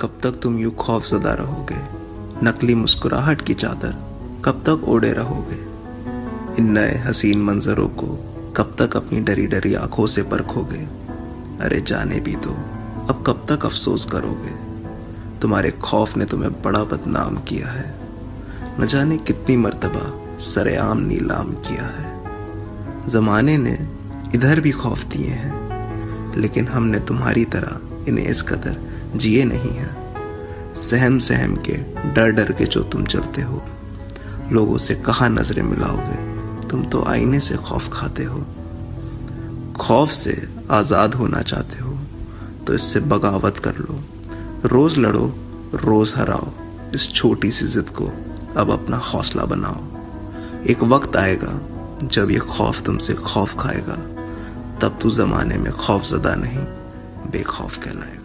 कब तक तुम यूँ खौफजदा रहोगे? नकली मुस्कुराहट की चादर कब तक ओढ़े रहोगे? इन नए हसीन मंजरों को कब तक अपनी डरी डरी आँखों से परखोगे? अरे जाने भी दो, अब कब तक अफसोस करोगे? तुम्हारे खौफ ने तुम्हें बड़ा बदनाम किया है। न जाने कितनी मर्तबा सरेआम नीलाम किया है। जमाने ने इधर भी खौफ दिए हैं, लेकिन हमने तुम्हारी तरह इन्हें इस कदर जिए नहीं हैं। सहम सहम के डर डर के जो तुम चलते हो, लोगों से कहा नज़रें मिलाओगे? तुम तो आईने से खौफ खाते हो। खौफ से आज़ाद होना चाहते हो तो इससे बगावत कर लो। रोज लड़ो, रोज हराओ। इस छोटी सी जिद को अब अपना हौसला बनाओ। एक वक्त आएगा, जब ये खौफ तुमसे खौफ खाएगा, तब तू जमाने में खौफ जदा नहीं, बेखौफ कहलाएगा।